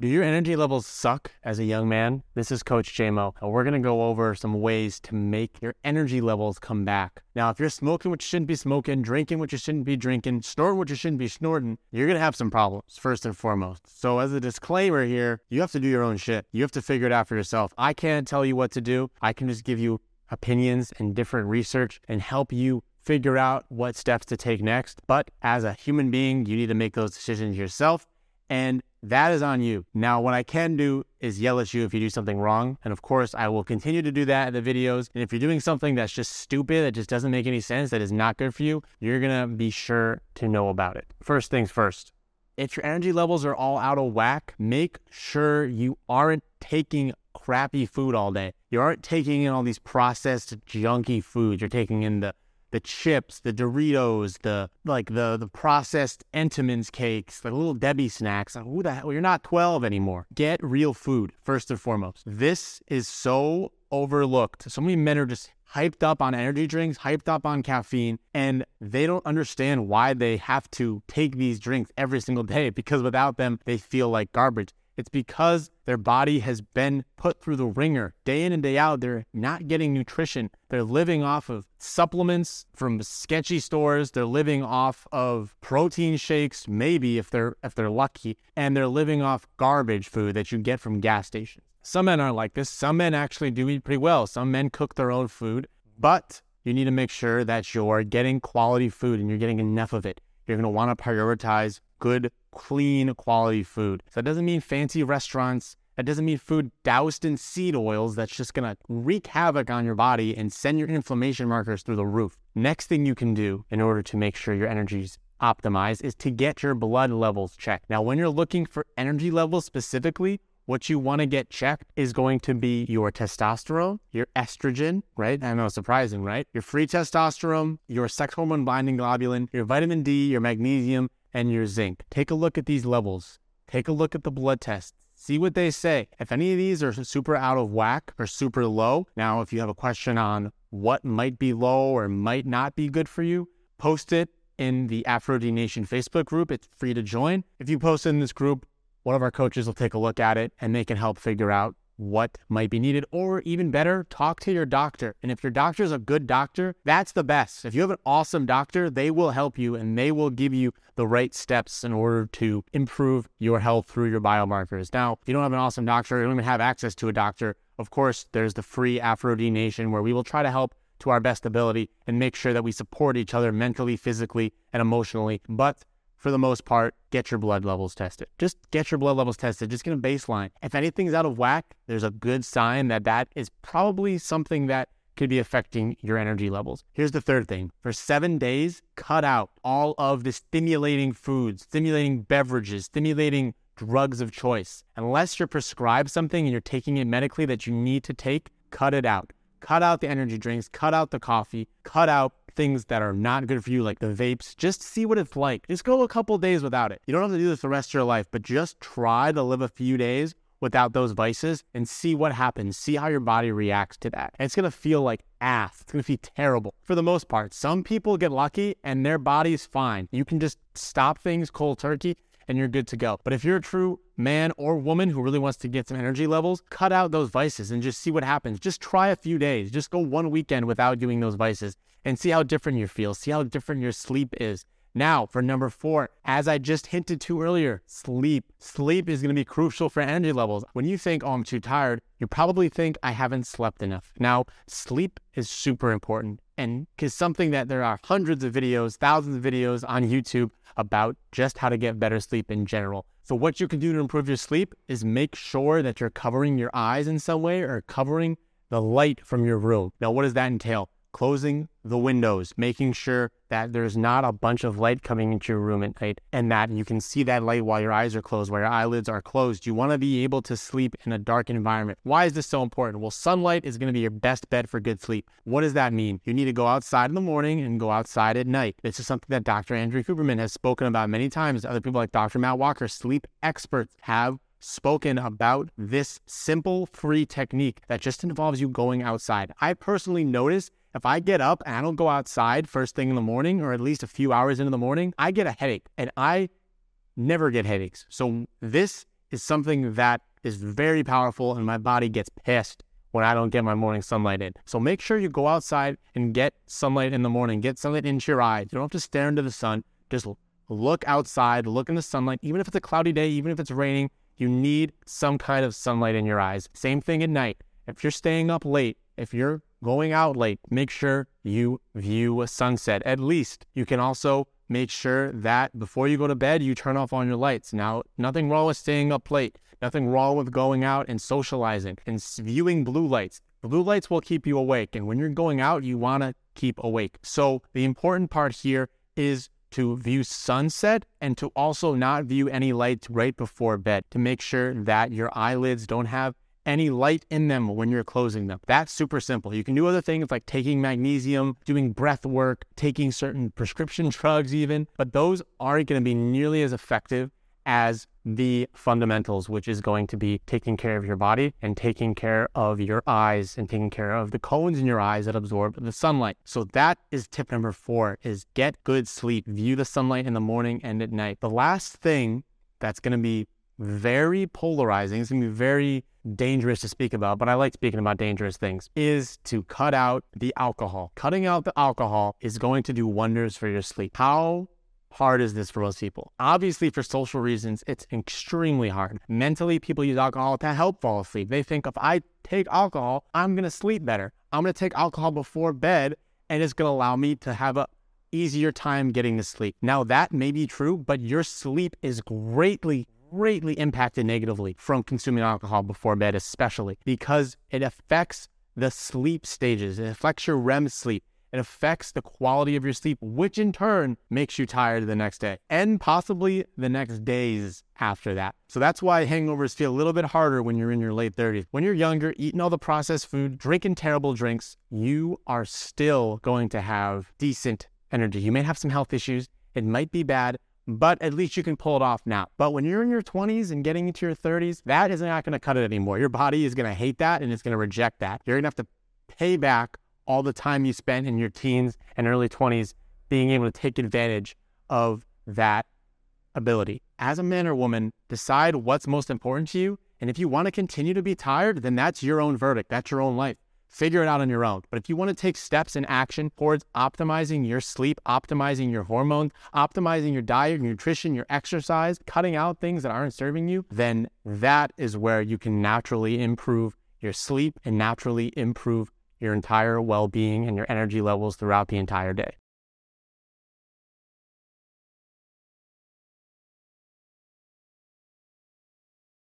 Do your energy levels suck as a young man? This is Coach JMO, and we're going to go over some ways to make your energy levels come back. Now, if you're smoking what you shouldn't be smoking, drinking what you shouldn't be drinking, snorting what you shouldn't be snorting, you're going to have some problems, first and foremost. So, as a disclaimer here, you have to do your own shit. You have to figure it out for yourself. I can't tell you what to do, I can just give you opinions and different research and help you figure out what steps to take next. But as a human being, you need to make those decisions yourself. And that is on you. Now, what I can do is yell at you if you do something wrong. And of course, I will continue to do that in the videos. And if you're doing something that's just stupid, that just doesn't make any sense, that is not good for you, you're going to be sure to know about it. First things first. If your energy levels are all out of whack, make sure you aren't taking crappy food all day. You aren't taking in all these processed junky foods. You're taking in the the chips, the Doritos, the like the the processed Entenmann's cakes, the little Debbie snacks. Who the hell? You're not 12 anymore. Get real food first and foremost. This is so overlooked. So many men are just hyped up on energy drinks, hyped up on caffeine, and they don't understand why they have to take these drinks every single day because without them, they feel like garbage. It's because their body has been put through the ringer day in and day out. They're not getting nutrition. They're living off of supplements from sketchy stores. They're living off of protein shakes, maybe if they're if they're lucky, and they're living off garbage food that you get from gas stations. Some men aren't like this. Some men actually do eat pretty well. Some men cook their own food, but you need to make sure that you're getting quality food and you're getting enough of it. You're going to want to prioritize good, clean, quality food. So that doesn't mean fancy restaurants. That doesn't mean food doused in seed oils that's just to wreak havoc on your body and send your inflammation markers through the roof. Next thing you can do in order to make sure your energy's optimized is to get your blood levels checked. Now, when you're looking for energy levels specifically, what you want to get checked is going to be your testosterone, your estrogen, right? I know, surprising, right? Your free testosterone, your sex hormone binding globulin, your vitamin D, your magnesium, and your zinc. Take a look at these levels. Take a look at the blood tests. See what they say. If any of these are super out of whack or super low, now if you have a question on what might be low or might not be good for you, post it in the Aphro-D Nation Facebook group. It's free to join. If you post it in this group, one of our coaches will take a look at it and they can help figure out what might be needed, or even better, talk to your doctor. And if your doctor is a good doctor, that's the best. If you have an awesome doctor, they will help you and they will give you the right steps in order to improve your health through your biomarkers. Now, if you don't have an awesome doctor, or you don't even have access to a doctor, of course, there's the free Aphro-D Nation where we will try to help to our best ability and make sure that we support each other mentally, physically, and emotionally. But for the most part, get your blood levels tested. Just get your blood levels tested. Just get a baseline. If anything's out of whack, there's a good sign that that is probably something that could be affecting your energy levels. Here's the third thing for seven days, cut out all of the stimulating foods, stimulating beverages, stimulating drugs of choice. Unless you're prescribed something and you're taking it medically that you need to take, cut it out. Cut out the energy drinks, cut out the coffee, cut out things that are not good for you, like the vapes. Just see what it's like. Just go a couple days without it. You don't have to do this the rest of your life, but just try to live a few days without those vices and see what happens. See how your body reacts to that. And it's gonna feel like ass. It's gonna feel terrible for the most part. Some people get lucky and their body's fine. You can just stop things cold turkey and you're good to go. But if you're a true man or woman who really wants to get some energy levels, cut out those vices and just see what happens. Just try a few days. Just go one weekend without doing those vices and see how different you feel. See how different your sleep is. Now, for number four, as I just hinted to earlier, sleep. Sleep is going to be crucial for energy levels. When you think, oh, I'm too tired, you probably think I haven't slept enough. Now, sleep is super important and is something that there are hundreds of videos, thousands of videos on YouTube about just how to get better sleep in general. So, what you can do to improve your sleep is make sure that you're covering your eyes in some way or covering the light from your room. Now, what does that entail? Closing the windows, making sure that there's not a bunch of light coming into your room at night and that you can see that light while your eyes are closed, while your eyelids are closed. You want to be able to sleep in a dark environment. Why is this so important? Well, sunlight is going to be your best bed for good sleep. What does that mean? You need to go outside in the morning and go outside at night. This is something that Dr. Andrew Huberman has spoken about many times. Other people like Dr. Matt Walker, sleep experts, have spoken about this simple free technique that just involves you going outside. I personally notice if I get up and I don't go outside first thing in the morning or at least a few hours into the morning, I get a headache and I never get headaches. So this is something that is very powerful and my body gets pissed when I don't get my morning sunlight in. So make sure you go outside and get sunlight in the morning. Get sunlight into your eyes. You don't have to stare into the sun. Just look outside, look in the sunlight. Even if it's a cloudy day, even if it's raining, you need some kind of sunlight in your eyes. Same thing at night. If you're staying up late, if you're going out late, make sure you view a sunset at least. You can also make sure that before you go to bed, you turn off all your lights. Now, nothing wrong with staying up late, nothing wrong with going out and socializing and viewing blue lights. Blue lights will keep you awake. And when you're going out, you want to keep awake. So, the important part here is to view sunset and to also not view any lights right before bed to make sure that your eyelids don't have any light in them when you're closing them. That's super simple. You can do other things like taking magnesium, doing breath work, taking certain prescription drugs, even, but those aren't going to be nearly as effective as the fundamentals, which is going to be taking care of your body and taking care of your eyes and taking care of the cones in your eyes that absorb the sunlight. So that is tip number four is get good sleep. View the sunlight in the morning and at night. The last thing that's going to be very polarizing, it's going to be very dangerous to speak about, but I like speaking about dangerous things, is to cut out the alcohol. Cutting out the alcohol is going to do wonders for your sleep. How hard is this for most people? Obviously, for social reasons, it's extremely hard. Mentally, people use alcohol to help fall asleep. They think if I take alcohol, I'm going to sleep better. I'm going to take alcohol before bed, and it's going to allow me to have a easier time getting to sleep. Now that may be true, but your sleep is greatly greatly impacted negatively from consuming alcohol before bed, especially because it affects the sleep stages. It affects your REM sleep. It affects the quality of your sleep, which in turn makes you tired the next day and possibly the next days after that. So that's why hangovers feel a little bit harder when you're in your late 30s. When you're younger, eating all the processed food, drinking terrible drinks, you are still going to have decent energy. You may have some health issues. It might be bad, but at least you can pull it off now. But when you're in your 20s and getting into your 30s, that is not going to cut it anymore. Your body is going to hate that and it's going to reject that. You're going to have to pay back all the time you spent in your teens and early 20s being able to take advantage of that ability. As a man or woman, decide what's most important to you. And if you want to continue to be tired, then that's your own verdict. That's your own life figure it out on your own. But if you want to take steps in action towards optimizing your sleep, optimizing your hormones, optimizing your diet, your nutrition, your exercise, cutting out things that aren't serving you, then that is where you can naturally improve your sleep and naturally improve your entire well being and your energy levels throughout the entire day.